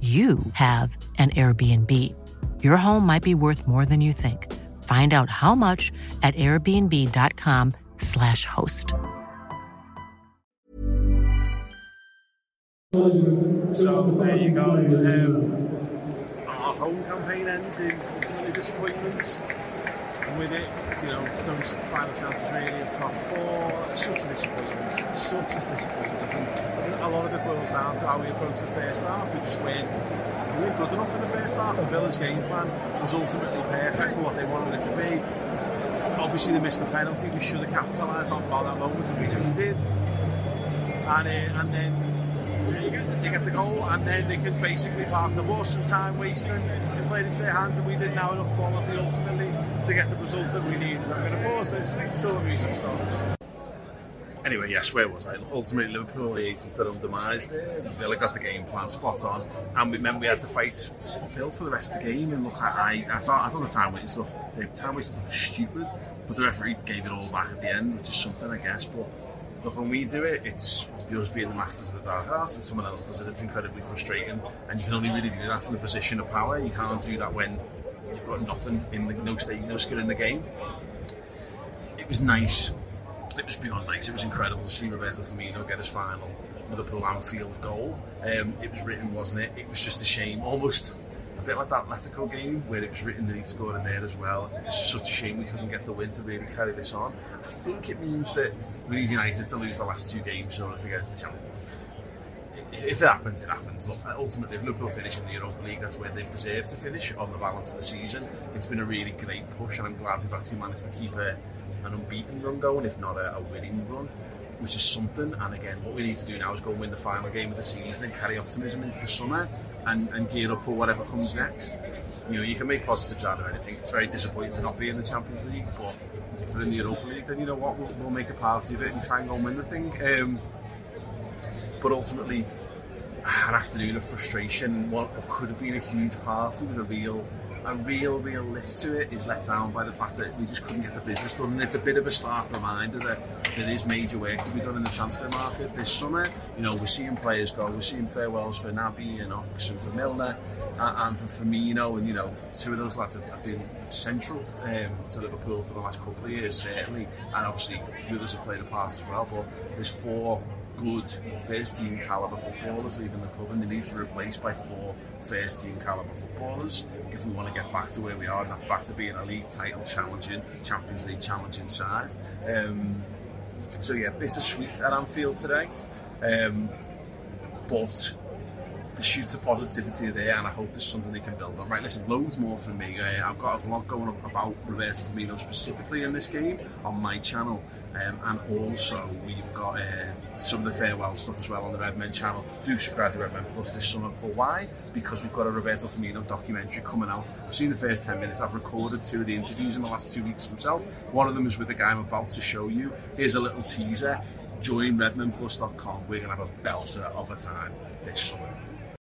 you have an Airbnb. Your home might be worth more than you think. Find out how much at airbnb.com/slash host. So there you go. Um, our home campaign ends in ultimately disappointment. With it, you know, those final chances really of top four, such a disappointment, such a disappointment. And a lot of it boils down to how we approach the first half. We just weren't, we weren't good enough in the first half, and Villa's game plan was ultimately perfect for what they wanted it to be. Obviously, they missed the penalty. We should have capitalised on that moment, and we nearly did. And, uh, and then they get the goal, and then they can basically park the bus and time wasting and play it into their hands, and we didn't have enough quality ultimately to get the result that we needed. I'm going to pause this until the music starts. Anyway, yes, where was I? Ultimately, Liverpool the agents that undermised it. Villa got the game plan spot on, and we meant we had to fight uphill for the rest of the game. And look, I, I thought I thought the time wasting stuff, the time wasting stuff was stupid, but the referee gave it all back at the end, which is something, I guess. But look, when we do it, it's us being the masters of the dark arts. When someone else does it, it's incredibly frustrating, and you can only really do that from the position of power. You can't do that when you've got nothing in the no state, no skill in the game. It was nice it was beyond nice. It was incredible to see Roberto Firmino get his final Liverpool Anfield goal. Um, it was written, wasn't it? It was just a shame, almost a bit like that Atletico game where it was written that he'd scored in there as well. It's such a shame we couldn't get the win to really carry this on. I think it means that we need United to lose the last two games in order to get to the Champions if it happens, it happens. Look, ultimately, if Liverpool finish in the Europa League, that's where they deserve to finish on the balance of the season. It's been a really great push, and I'm glad we've actually managed to keep a, an unbeaten run going, if not a, a winning run, which is something. And again, what we need to do now is go and win the final game of the season and carry optimism into the summer and, and gear up for whatever comes next. You know, you can make positives out of anything. It's very disappointing to not be in the Champions League, but if they're in the Europa League, then you know what, we'll, we'll make a party of it and try and go and win the thing. Um, but ultimately, an afternoon of frustration, what could have been a huge party with a real a real, real lift to it is let down by the fact that we just couldn't get the business done. And it's a bit of a stark reminder that there is major work to be done in the transfer market this summer. You know, we're seeing players go, we're seeing farewells for Naby and Ox and for Milner and for Firmino, and you know, two of those lads have been central um, to Liverpool for the last couple of years, certainly, and obviously the others have played a part as well. But there's four good first team caliber footballers leaving the club and they need to be replaced by four first team caliber footballers if we want to get back to where we are and that's back to being a league title challenging Champions League challenging side. Um, so yeah bittersweet at Anfield tonight. Um, but the shoots of positivity there and I hope there's something they can build on. Right, listen, loads more from me. Uh, I've got a vlog going up about Roberto Firmino specifically in this game on my channel um, and also we've got uh, some of the farewell stuff as well on the Redmen channel. Do subscribe to Redmen Plus this summer for why? Because we've got a Roberto Firmino documentary coming out. I've seen the first 10 minutes. I've recorded two of the interviews in the last two weeks myself. One of them is with the guy I'm about to show you. Here's a little teaser. Join redmenplus.com. We're going to have a belter of a time this summer.